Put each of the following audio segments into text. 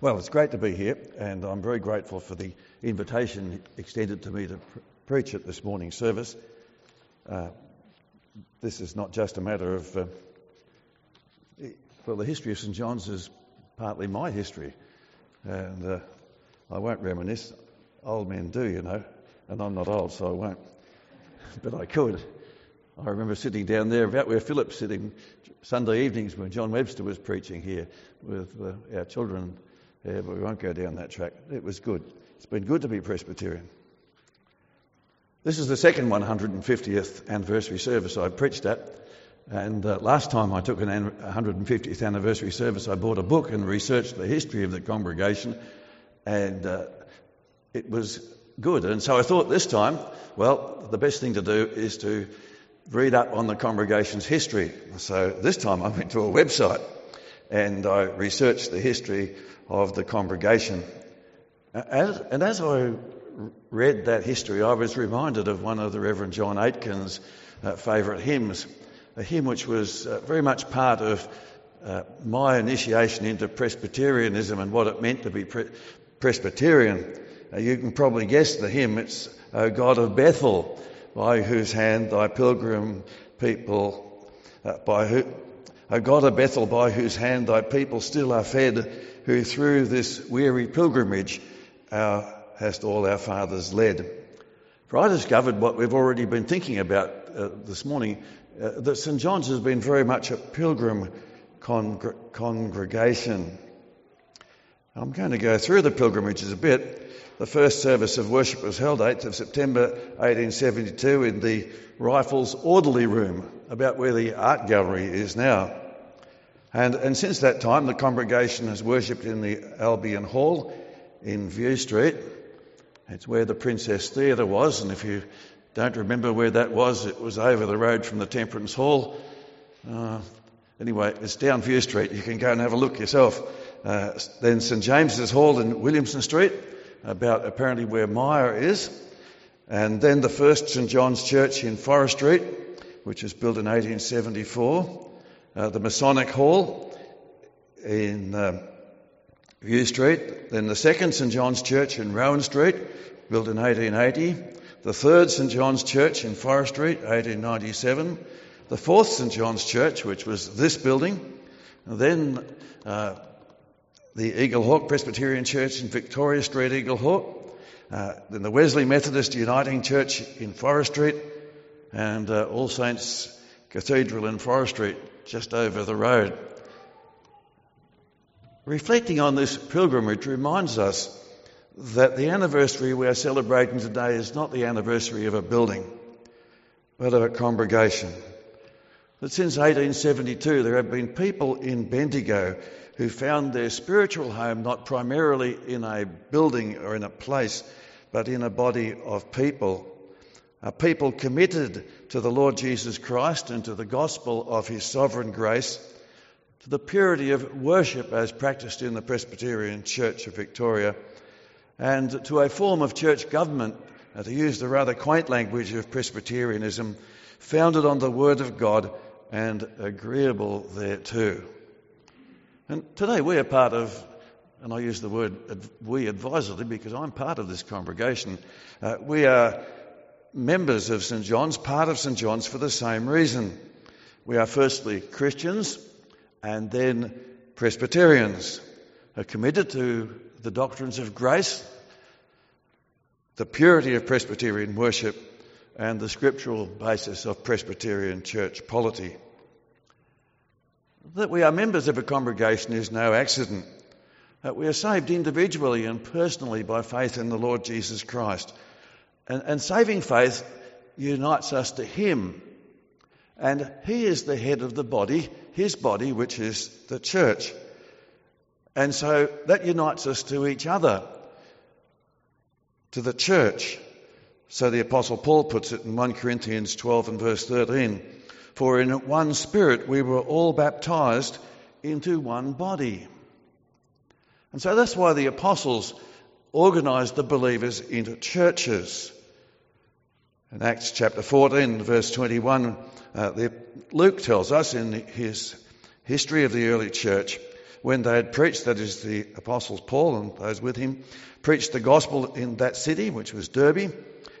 Well, it's great to be here, and I'm very grateful for the invitation extended to me to pr- preach at this morning's service. Uh, this is not just a matter of, uh, well, the history of St John's is partly my history, and uh, I won't reminisce. Old men do, you know, and I'm not old, so I won't. But I could. I remember sitting down there about where Philip's sitting Sunday evenings when John Webster was preaching here with uh, our children yeah, but we won't go down that track. It was good. It's been good to be Presbyterian. This is the second 150th anniversary service I've preached at. And uh, last time I took an 150th anniversary service, I bought a book and researched the history of the congregation. And uh, it was good. And so I thought this time, well, the best thing to do is to read up on the congregation's history. So this time I went to a website and I researched the history of the congregation. As, and as I read that history, I was reminded of one of the Reverend John Aitken's uh, favourite hymns, a hymn which was uh, very much part of uh, my initiation into Presbyterianism and what it meant to be pre- Presbyterian. You can probably guess the hymn. It's O God of Bethel, by whose hand thy pilgrim people, uh, by who, O God of Bethel, by whose hand thy people still are fed, who through this weary pilgrimage our, hast all our fathers led. For I discovered what we've already been thinking about uh, this morning, uh, that St John's has been very much a pilgrim congr- congregation. I'm going to go through the pilgrimages a bit. The first service of worship was held 8th of September 1872 in the Rifles Orderly Room, about where the art gallery is now. And, and since that time, the congregation has worshipped in the Albion Hall in View Street. It's where the Princess Theatre was, and if you don't remember where that was, it was over the road from the Temperance Hall. Uh, anyway, it's down View Street. You can go and have a look yourself. Uh, then St James's Hall in Williamson Street, about apparently where Myer is. And then the first St John's Church in Forrest Street, which was built in 1874 uh, the Masonic Hall in uh, View Street, then the second St John's Church in Rowan Street, built in 1880, the third St John's Church in Forrest Street, 1897, the fourth St John's Church, which was this building, then uh, the Eaglehawk Presbyterian Church in Victoria Street, Eaglehawk, uh, then the Wesley Methodist Uniting Church in Forrest Street, and uh, All Saints Cathedral in Forrest Street, just over the road. Reflecting on this pilgrimage reminds us that the anniversary we are celebrating today is not the anniversary of a building, but of a congregation. That since 1872 there have been people in Bendigo who found their spiritual home not primarily in a building or in a place, but in a body of people. A people committed to the Lord Jesus Christ and to the gospel of his sovereign grace, to the purity of worship as practiced in the Presbyterian Church of Victoria, and to a form of church government, uh, to use the rather quaint language of Presbyterianism, founded on the Word of God and agreeable thereto. And today we are part of, and I use the word we advisedly because I'm part of this congregation, uh, we are members of St. John's, part of St. John's for the same reason. We are firstly Christians and then Presbyterians, are committed to the doctrines of grace, the purity of Presbyterian worship, and the scriptural basis of Presbyterian church polity. That we are members of a congregation is no accident. That we are saved individually and personally by faith in the Lord Jesus Christ and, and saving faith unites us to Him. And He is the head of the body, His body, which is the church. And so that unites us to each other, to the church. So the Apostle Paul puts it in 1 Corinthians 12 and verse 13 For in one spirit we were all baptized into one body. And so that's why the apostles organized the believers into churches. In Acts chapter 14, verse 21, uh, Luke tells us in his history of the early church when they had preached, that is the apostles Paul and those with him, preached the gospel in that city, which was Derbe,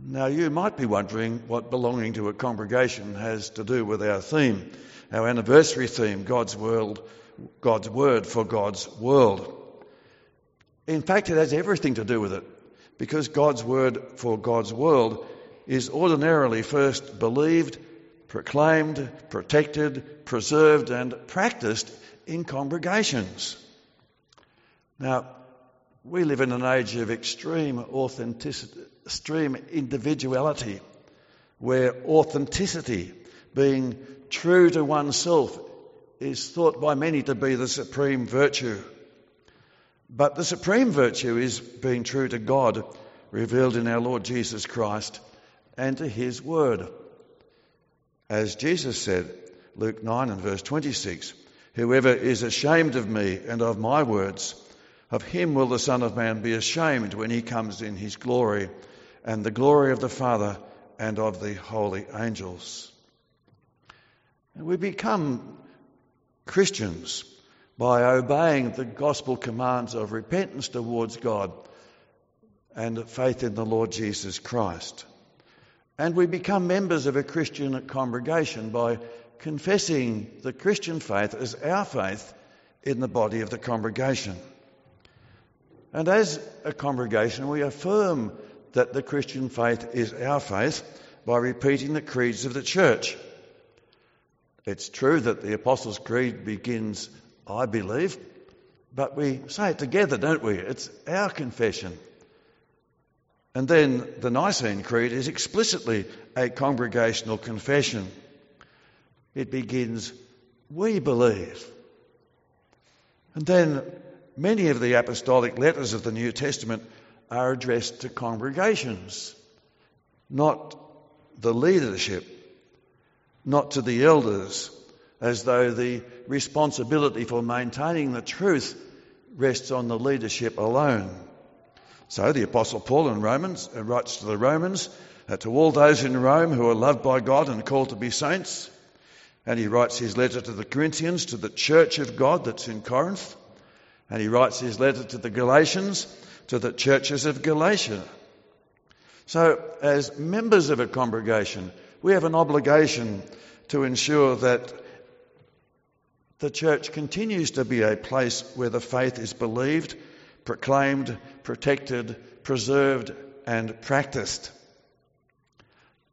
Now, you might be wondering what belonging to a congregation has to do with our theme, our anniversary theme, God's World, God's Word for God's World. In fact, it has everything to do with it, because God's Word for God's world is ordinarily first believed, proclaimed, protected, preserved, and practiced in congregations. Now, we live in an age of extreme authenticity, extreme individuality, where authenticity, being true to oneself, is thought by many to be the supreme virtue. But the supreme virtue is being true to God, revealed in our Lord Jesus Christ, and to His Word. As Jesus said, Luke 9 and verse 26, Whoever is ashamed of me and of my words, of him will the Son of Man be ashamed when he comes in his glory and the glory of the Father and of the holy angels. And we become Christians by obeying the gospel commands of repentance towards God and faith in the Lord Jesus Christ. And we become members of a Christian congregation by confessing the Christian faith as our faith in the body of the congregation. And as a congregation, we affirm that the Christian faith is our faith by repeating the creeds of the church. It's true that the Apostles' Creed begins, I believe, but we say it together, don't we? It's our confession. And then the Nicene Creed is explicitly a congregational confession. It begins, We believe. And then Many of the apostolic letters of the New Testament are addressed to congregations, not the leadership, not to the elders, as though the responsibility for maintaining the truth rests on the leadership alone. So the Apostle Paul in Romans uh, writes to the Romans, uh, to all those in Rome who are loved by God and called to be saints, and he writes his letter to the Corinthians, to the church of God that's in Corinth. And he writes his letter to the Galatians, to the churches of Galatia. So, as members of a congregation, we have an obligation to ensure that the church continues to be a place where the faith is believed, proclaimed, protected, preserved, and practiced.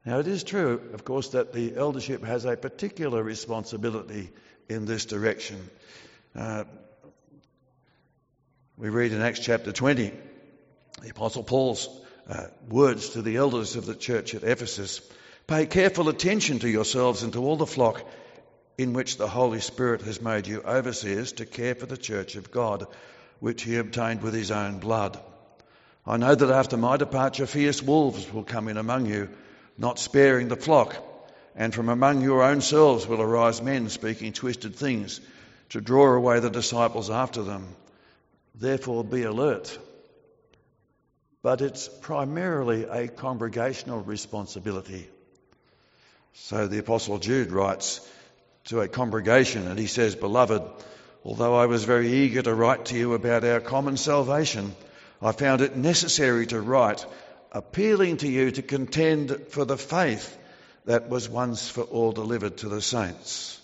Now, it is true, of course, that the eldership has a particular responsibility in this direction. Uh, we read in Acts chapter 20, the Apostle Paul's uh, words to the elders of the church at Ephesus Pay careful attention to yourselves and to all the flock in which the Holy Spirit has made you overseers to care for the church of God, which he obtained with his own blood. I know that after my departure, fierce wolves will come in among you, not sparing the flock. And from among your own selves will arise men speaking twisted things to draw away the disciples after them. Therefore, be alert. But it's primarily a congregational responsibility. So the Apostle Jude writes to a congregation and he says, Beloved, although I was very eager to write to you about our common salvation, I found it necessary to write, appealing to you to contend for the faith that was once for all delivered to the saints.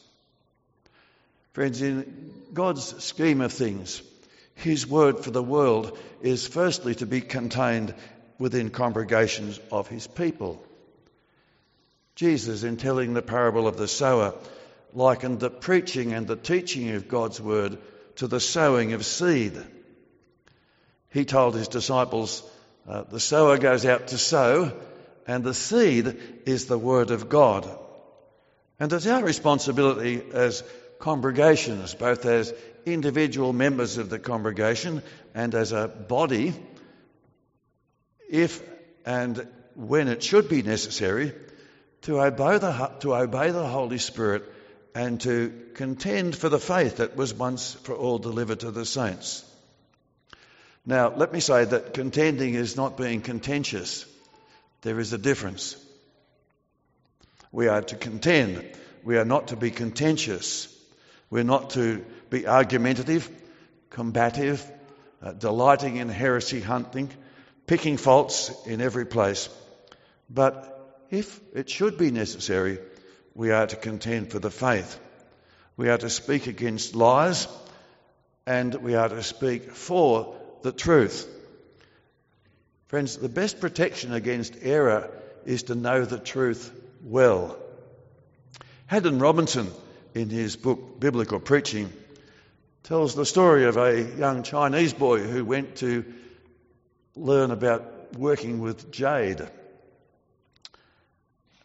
Friends, in God's scheme of things, his word for the world is firstly to be contained within congregations of his people. Jesus, in telling the parable of the sower, likened the preaching and the teaching of God's word to the sowing of seed. He told his disciples, uh, the sower goes out to sow, and the seed is the word of God. And it's our responsibility as congregations, both as individual members of the congregation and as a body, if and when it should be necessary, to obey the, to obey the Holy Spirit and to contend for the faith that was once for all delivered to the saints. Now, let me say that contending is not being contentious. There is a difference. We are to contend. We are not to be contentious. We're not to be argumentative, combative, uh, delighting in heresy hunting, picking faults in every place. But if it should be necessary, we are to contend for the faith. We are to speak against lies and we are to speak for the truth. Friends, the best protection against error is to know the truth well. Haddon Robinson, in his book Biblical Preaching, tells the story of a young Chinese boy who went to learn about working with jade.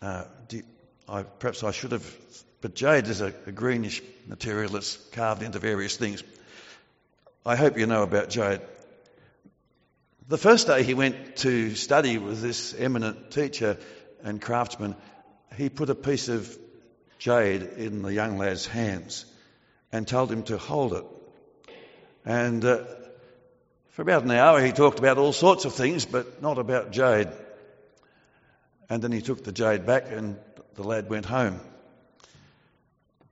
Uh, you, I, perhaps I should have, but jade is a, a greenish material that's carved into various things. I hope you know about jade. The first day he went to study with this eminent teacher and craftsman, he put a piece of jade in the young lad's hands and told him to hold it. And uh, for about an hour he talked about all sorts of things, but not about jade. And then he took the jade back and the lad went home.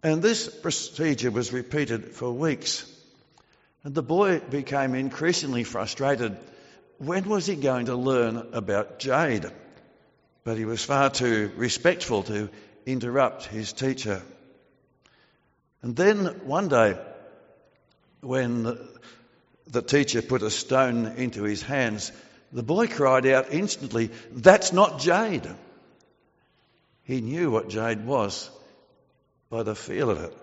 And this procedure was repeated for weeks. And the boy became increasingly frustrated. When was he going to learn about jade? But he was far too respectful to interrupt his teacher. And then one day, when the teacher put a stone into his hands, the boy cried out instantly, That's not jade. He knew what jade was by the feel of it.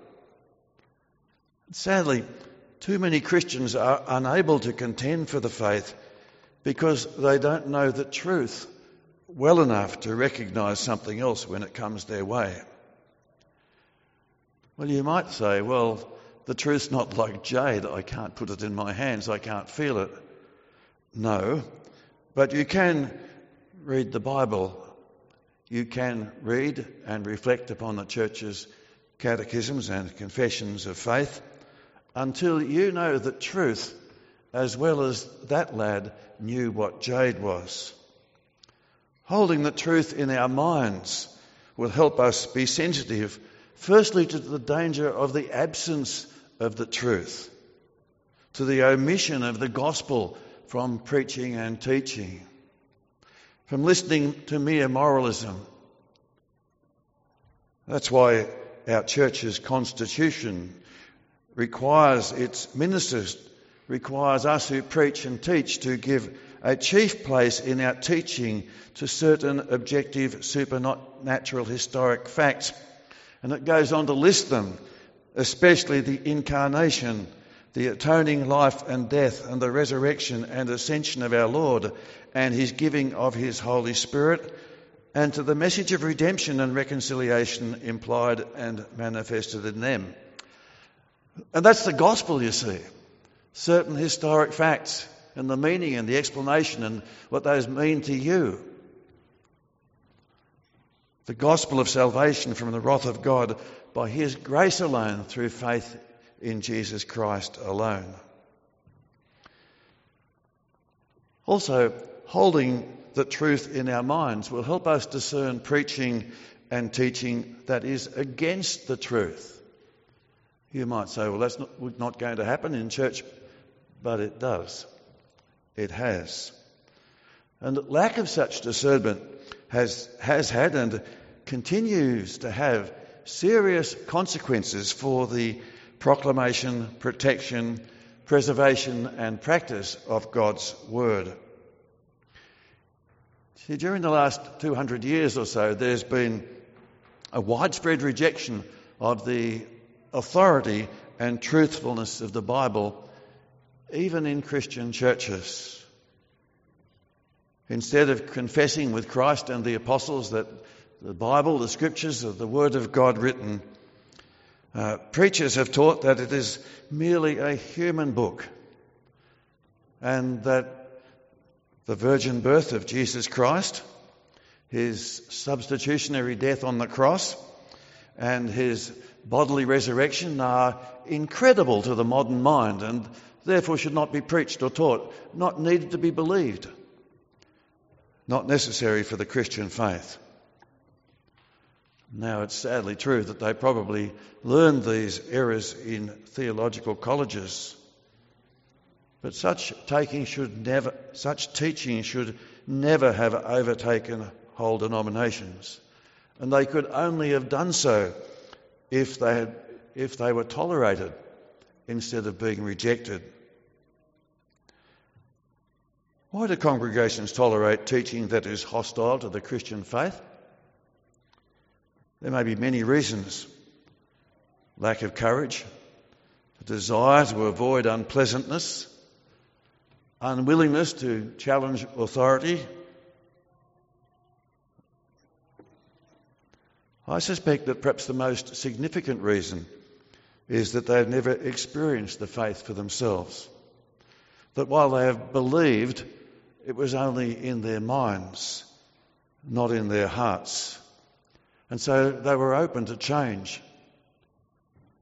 Sadly, too many Christians are unable to contend for the faith because they don't know the truth well enough to recognize something else when it comes their way. Well, you might say, well, the truth's not like jade. I can't put it in my hands. I can't feel it. No. But you can read the Bible. You can read and reflect upon the church's catechisms and confessions of faith until you know the truth as well as that lad knew what jade was. Holding the truth in our minds will help us be sensitive, firstly, to the danger of the absence of the truth, to the omission of the gospel from preaching and teaching, from listening to mere moralism. That's why our church's constitution requires its ministers, requires us who preach and teach to give a chief place in our teaching to certain objective supernatural historic facts. And it goes on to list them, especially the incarnation, the atoning life and death, and the resurrection and ascension of our Lord, and his giving of his Holy Spirit, and to the message of redemption and reconciliation implied and manifested in them. And that's the gospel, you see. Certain historic facts and the meaning and the explanation and what those mean to you. The gospel of salvation from the wrath of God by His grace alone through faith in Jesus Christ alone. Also, holding the truth in our minds will help us discern preaching and teaching that is against the truth. You might say, well, that's not, not going to happen in church, but it does it has. And lack of such discernment has, has had and continues to have serious consequences for the proclamation, protection, preservation, and practice of God's Word. See, during the last 200 years or so, there's been a widespread rejection of the authority and truthfulness of the Bible even in Christian churches. Instead of confessing with Christ and the apostles that the Bible, the scriptures, are the Word of God written, Uh, preachers have taught that it is merely a human book and that the virgin birth of Jesus Christ, his substitutionary death on the cross, and his bodily resurrection are incredible to the modern mind and therefore should not be preached or taught, not needed to be believed, not necessary for the Christian faith. Now, it's sadly true that they probably learned these errors in theological colleges. But such taking should never, such teaching should never have overtaken whole denominations. And they could only have done so if they, had, if they were tolerated instead of being rejected. Why do congregations tolerate teaching that is hostile to the Christian faith? There may be many reasons lack of courage, a desire to avoid unpleasantness, unwillingness to challenge authority. I suspect that perhaps the most significant reason is that they've never experienced the faith for themselves. That while they have believed, it was only in their minds, not in their hearts. And so they were open to change.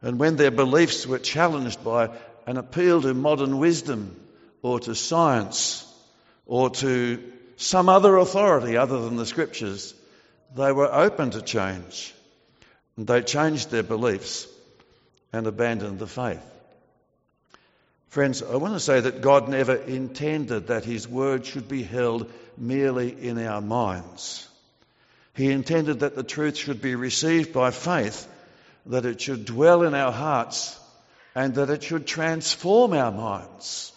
And when their beliefs were challenged by an appeal to modern wisdom or to science or to some other authority other than the scriptures, they were open to change. And they changed their beliefs and abandoned the faith. Friends, I want to say that God never intended that His word should be held merely in our minds. He intended that the truth should be received by faith, that it should dwell in our hearts, and that it should transform our minds.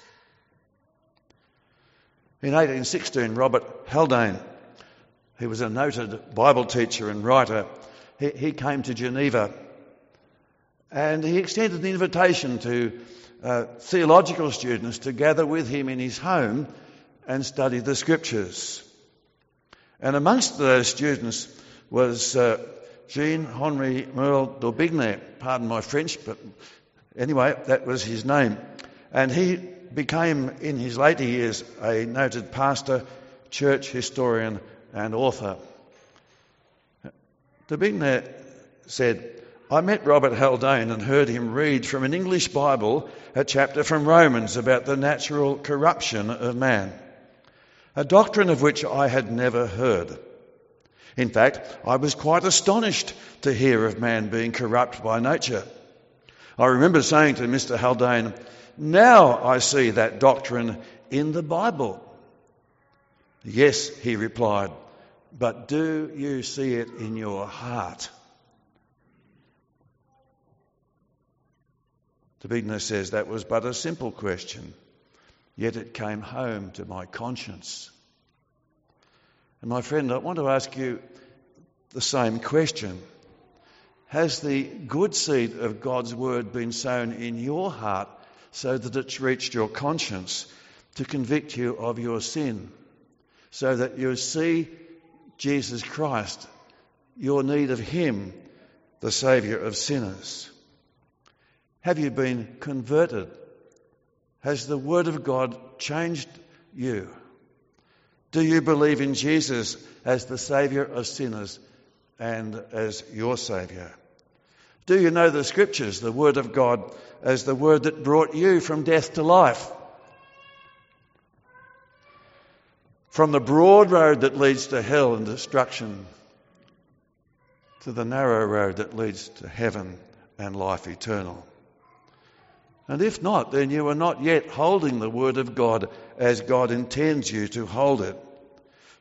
In 1816, Robert Haldane, he was a noted Bible teacher and writer, he, he came to Geneva and he extended an invitation to uh, theological students to gather with him in his home and study the scriptures. And amongst those students was uh, Jean Henri Merle d'Aubigné. Pardon my French, but anyway, that was his name. And he became, in his later years, a noted pastor, church historian, and author. D'Aubigné said, I met Robert Haldane and heard him read from an English Bible a chapter from Romans about the natural corruption of man a doctrine of which I had never heard. In fact, I was quite astonished to hear of man being corrupt by nature. I remember saying to Mr. Haldane, Now I see that doctrine in the Bible. Yes, he replied, but do you see it in your heart? D'Aubigné says that was but a simple question. Yet it came home to my conscience. And my friend, I want to ask you the same question. Has the good seed of God's word been sown in your heart so that it's reached your conscience to convict you of your sin? So that you see Jesus Christ, your need of Him, the Saviour of sinners? Have you been converted has the Word of God changed you? Do you believe in Jesus as the Saviour of sinners and as your Saviour? Do you know the Scriptures, the Word of God, as the Word that brought you from death to life? From the broad road that leads to hell and destruction to the narrow road that leads to heaven and life eternal. And if not, then you are not yet holding the Word of God as God intends you to hold it.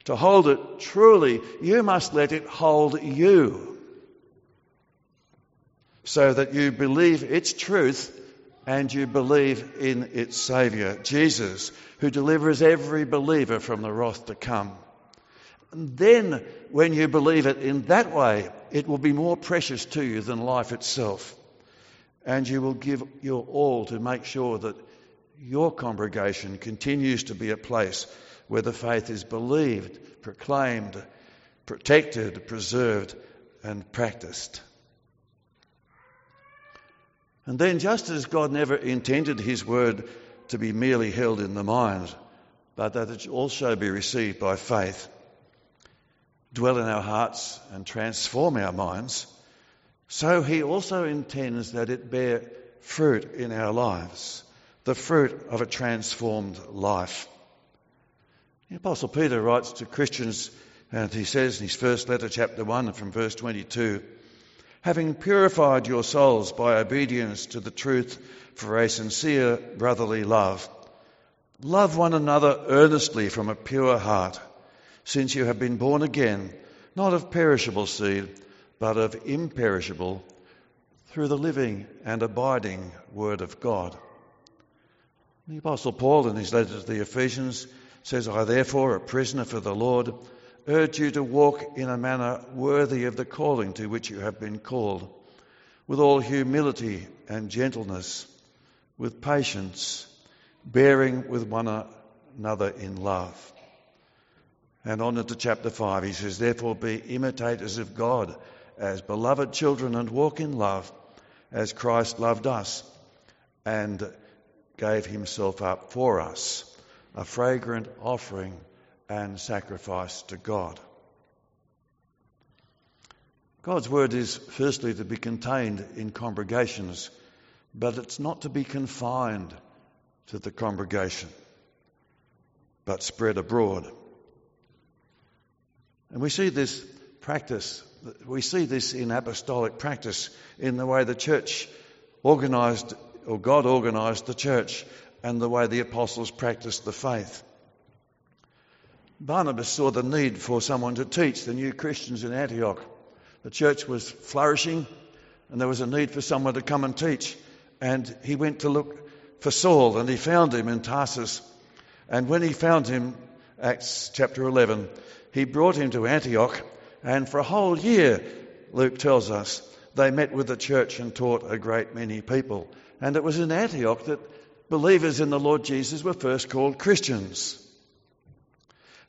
To hold it truly, you must let it hold you. So that you believe its truth and you believe in its Saviour, Jesus, who delivers every believer from the wrath to come. And then, when you believe it in that way, it will be more precious to you than life itself and you will give your all to make sure that your congregation continues to be a place where the faith is believed, proclaimed, protected, preserved, and practiced. And then, just as God never intended His word to be merely held in the mind, but that it also be received by faith, dwell in our hearts and transform our minds, so He also intends that it bear fruit in our lives, the fruit of a transformed life. The Apostle Peter writes to Christians, and he says in his first letter, chapter 1, from verse 22, having purified your souls by obedience to the truth for a sincere brotherly love. Love one another earnestly from a pure heart, since you have been born again, not of perishable seed, but of imperishable, through the living and abiding Word of God. The Apostle Paul, in his letter to the Ephesians, says, I therefore, a prisoner for the Lord, urge you to walk in a manner worthy of the calling to which you have been called, with all humility and gentleness, with patience, bearing with one another in love. And on into chapter 5, he says, Therefore be imitators of God as beloved children and walk in love as Christ loved us and gave himself up for us, a fragrant offering and sacrifice to God. God's word is firstly to be contained in congregations, but it's not to be confined to the congregation, but spread abroad. And we see this practice, we see this in apostolic practice in the way the church organized, or God organized the church, and the way the apostles practiced the faith. Barnabas saw the need for someone to teach the new Christians in Antioch. The church was flourishing and there was a need for someone to come and teach. And he went to look for Saul and he found him in Tarsus. And when he found him, Acts chapter 11, he brought him to Antioch. And for a whole year, Luke tells us, they met with the church and taught a great many people. And it was in Antioch that believers in the Lord Jesus were first called Christians.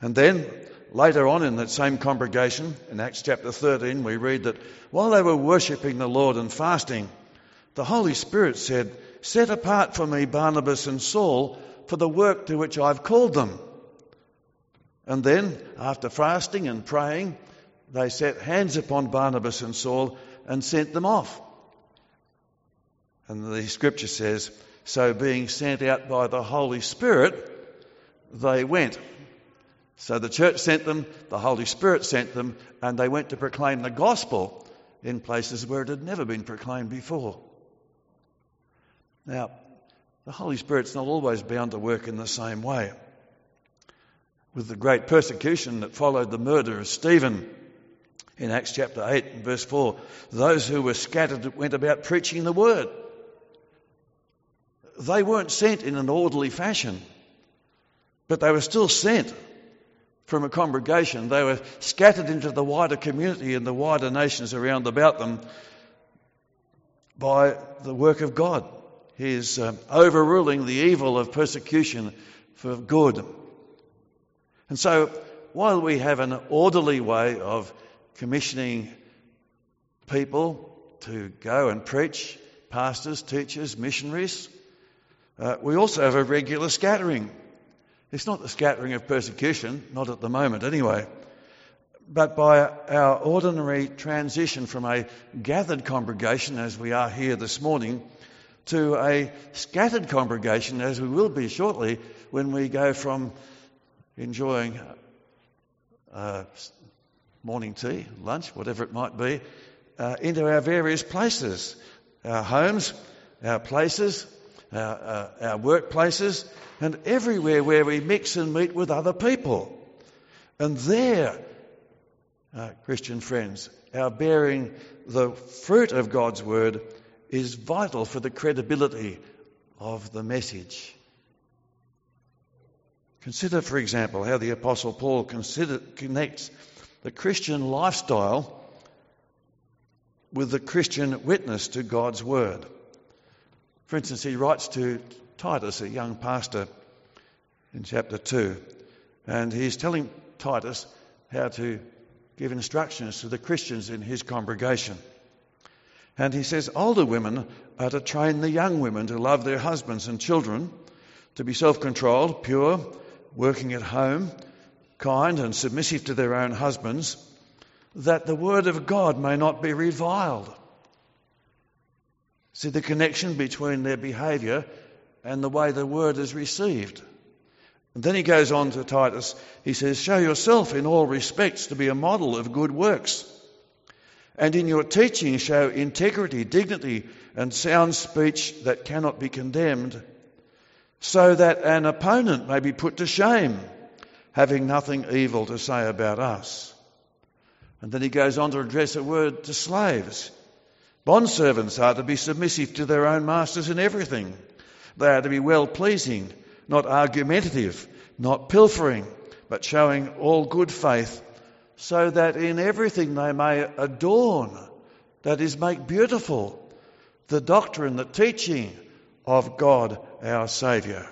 And then later on in that same congregation, in Acts chapter 13, we read that while they were worshipping the Lord and fasting, the Holy Spirit said, Set apart for me Barnabas and Saul for the work to which I've called them. And then, after fasting and praying, they set hands upon Barnabas and Saul and sent them off. And the scripture says, So being sent out by the Holy Spirit, they went. So the church sent them, the Holy Spirit sent them, and they went to proclaim the gospel in places where it had never been proclaimed before. Now, the Holy Spirit's not always bound to work in the same way. With the great persecution that followed the murder of Stephen in Acts chapter 8 verse 4, those who were scattered went about preaching the word. They weren't sent in an orderly fashion, but they were still sent from a congregation. They were scattered into the wider community and the wider nations around about them by the work of God. He is uh, overruling the evil of persecution for good. And so, while we have an orderly way of commissioning people to go and preach, pastors, teachers, missionaries, uh, we also have a regular scattering. It's not the scattering of persecution, not at the moment anyway, but by our ordinary transition from a gathered congregation, as we are here this morning, to a scattered congregation, as we will be shortly when we go from enjoying uh, morning tea, lunch, whatever it might be, uh, into our various places, our homes, our places, our, uh, our workplaces, and everywhere where we mix and meet with other people. And there, uh, Christian friends, our bearing the fruit of God's word is vital for the credibility of the message. Consider, for example, how the Apostle Paul consider, connects the Christian lifestyle with the Christian witness to God's word. For instance, he writes to Titus, a young pastor, in chapter 2. And he's telling Titus how to give instructions to the Christians in his congregation. And he says older women are to train the young women to love their husbands and children, to be self controlled, pure, working at home, kind and submissive to their own husbands, that the word of God may not be reviled. See the connection between their behaviour and the way the word is received. And then he goes on to Titus, he says, Show yourself in all respects to be a model of good works. And in your teaching, show integrity, dignity, and sound speech that cannot be condemned, so that an opponent may be put to shame, having nothing evil to say about us. And then he goes on to address a word to slaves. Bondservants are to be submissive to their own masters in everything. They are to be well pleasing not argumentative, not pilfering, but showing all good faith, so that in everything they may adorn, that is, make beautiful, the doctrine, the teaching of God our Saviour.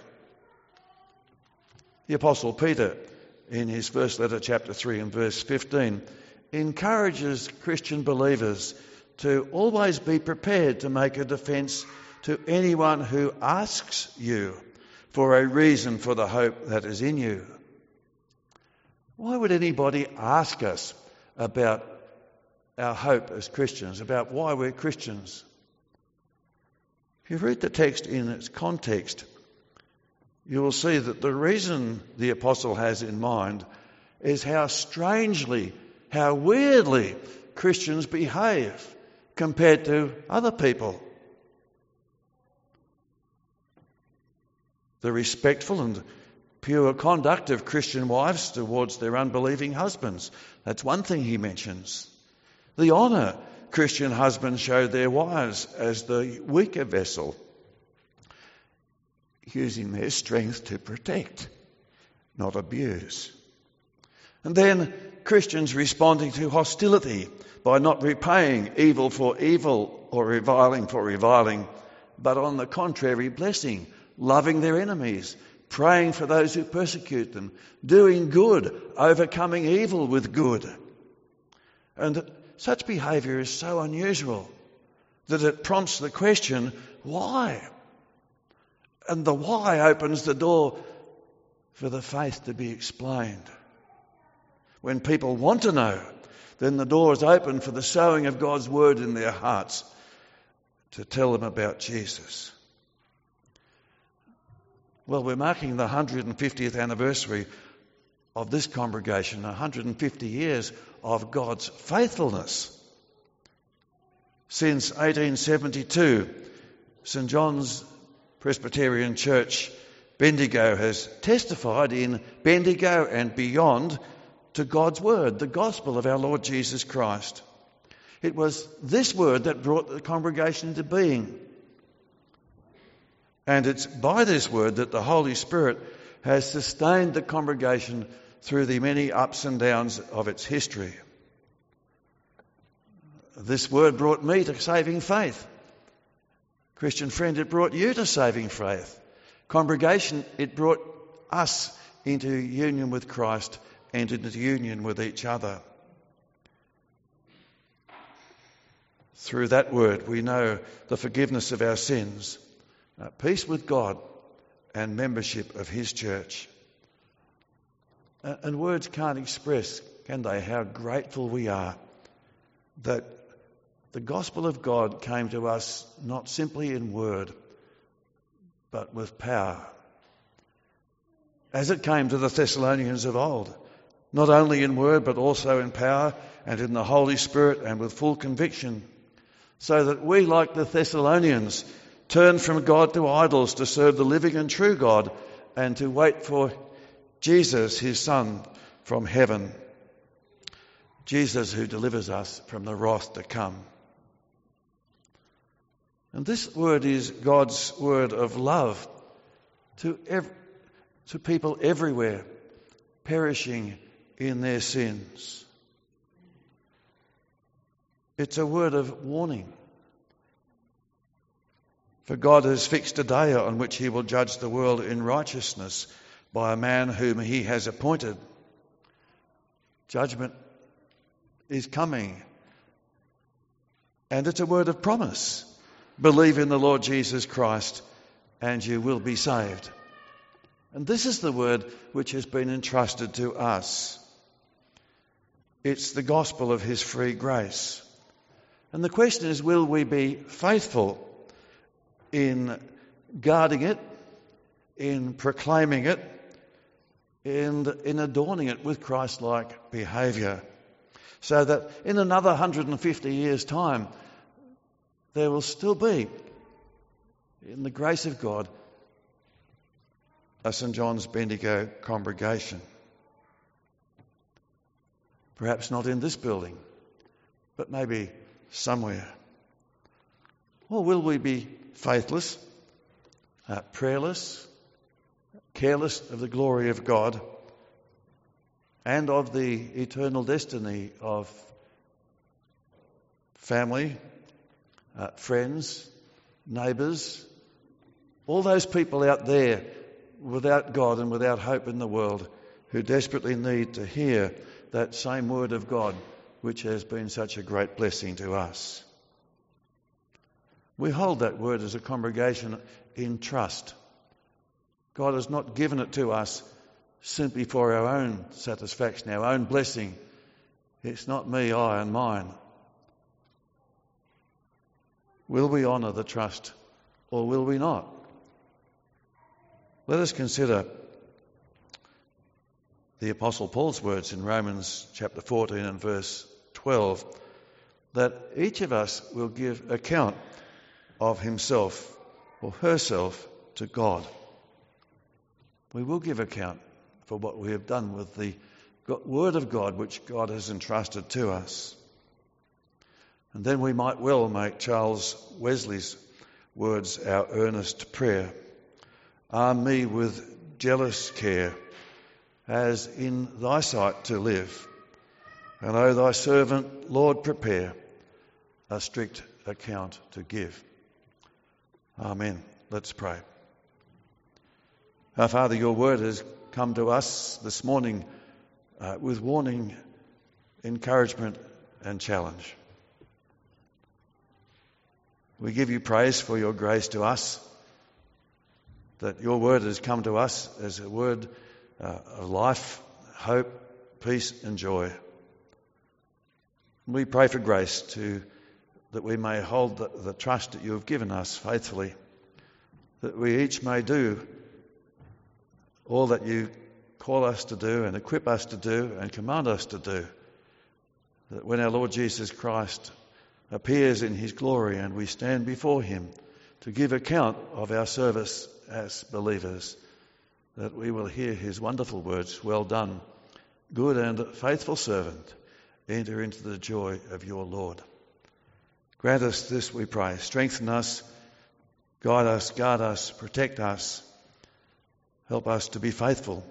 The Apostle Peter, in his first letter, chapter 3 and verse 15, encourages Christian believers to always be prepared to make a defence to anyone who asks you for a reason for the hope that is in you. Why would anybody ask us about our hope as Christians, about why we're Christians? If you read the text in its context, you will see that the reason the apostle has in mind is how strangely, how weirdly Christians behave compared to other people. the respectful and pure conduct of Christian wives towards their unbelieving husbands. That's one thing he mentions. The honour Christian husbands show their wives as the weaker vessel, using their strength to protect, not abuse. And then Christians responding to hostility by not repaying evil for evil or reviling for reviling, but on the contrary, blessing loving their enemies, praying for those who persecute them, doing good, overcoming evil with good. And such behavior is so unusual that it prompts the question, why? And the why opens the door for the faith to be explained. When people want to know, then the door is open for the sowing of God's word in their hearts to tell them about Jesus. Well, we're marking the 150th anniversary of this congregation, 150 years of God's faithfulness. Since 1872, St John's Presbyterian Church, Bendigo, has testified in Bendigo and beyond to God's Word, the gospel of our Lord Jesus Christ. It was this word that brought the congregation into being. And it's by this word that the Holy Spirit has sustained the congregation through the many ups and downs of its history. This word brought me to saving faith. Christian friend, it brought you to saving faith. Congregation, it brought us into union with Christ and into union with each other. Through that word, we know the forgiveness of our sins uh, peace with God and membership of His church. Uh, and words can't express, can they, how grateful we are that the gospel of God came to us not simply in word, but with power. As it came to the Thessalonians of old, not only in word, but also in power and in the Holy Spirit and with full conviction, so that we, like the Thessalonians, turn from God to idols to serve the living and true God and to wait for Jesus, his Son, from heaven. Jesus who delivers us from the wrath to come. And this word is God's word of love to, ev- to people everywhere perishing in their sins. It's a word of warning. For God has fixed a day on which he will judge the world in righteousness by a man whom he has appointed. Judgment is coming. And it's a word of promise. Believe in the Lord Jesus Christ and you will be saved. And this is the word which has been entrusted to us. It's the gospel of his free grace. And the question is will we be faithful in guarding it, in proclaiming it, and in adorning it with Christ like behaviour? So that in another 150 years' time, there will still be, in the grace of God, a St. John's Bendigo congregation. Perhaps not in this building, but maybe somewhere. Or will we be faithless, uh, prayerless, careless of the glory of God and of the eternal destiny of family, uh, friends, neighbours, all those people out there without God and without hope in the world who desperately need to hear that same word of God which has been such a great blessing to us. We hold that word as a congregation in trust. God has not given it to us simply for our own satisfaction, our own blessing. It's not me, I, and mine. Will we honour the trust or will we not? Let us consider the Apostle Paul's words in Romans chapter 14 and verse 12 that each of us will give account of himself or herself to God. We will give account for what we have done with the Word of God which God has entrusted to us. And then we might well make Charles Wesley's words our earnest prayer. Arm me with jealous care, as in thy sight to live. And O thy servant, Lord, prepare a strict account to give. Amen. Let's pray. Our Father, your word has come to us this morning uh, with warning, encouragement, and challenge. We give you praise for your grace to us, that your word has come to us as a word uh, of life, hope, peace, and joy. We pray for grace to that we may hold the, the trust that you have given us faithfully, that we each may do all that you call us to do and equip us to do and command us to do. That when our Lord Jesus Christ appears in his glory and we stand before him to give account of our service as believers, that we will hear his wonderful words Well done, good and faithful servant. Enter into the joy of your Lord. Grant us this, we pray. Strengthen us, guide us, guard us, protect us. Help us to be faithful,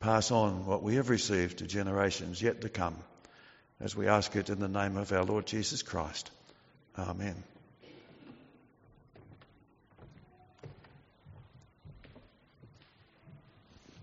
pass on what we have received to generations yet to come as we ask it in the name of our Lord Jesus Christ. Amen.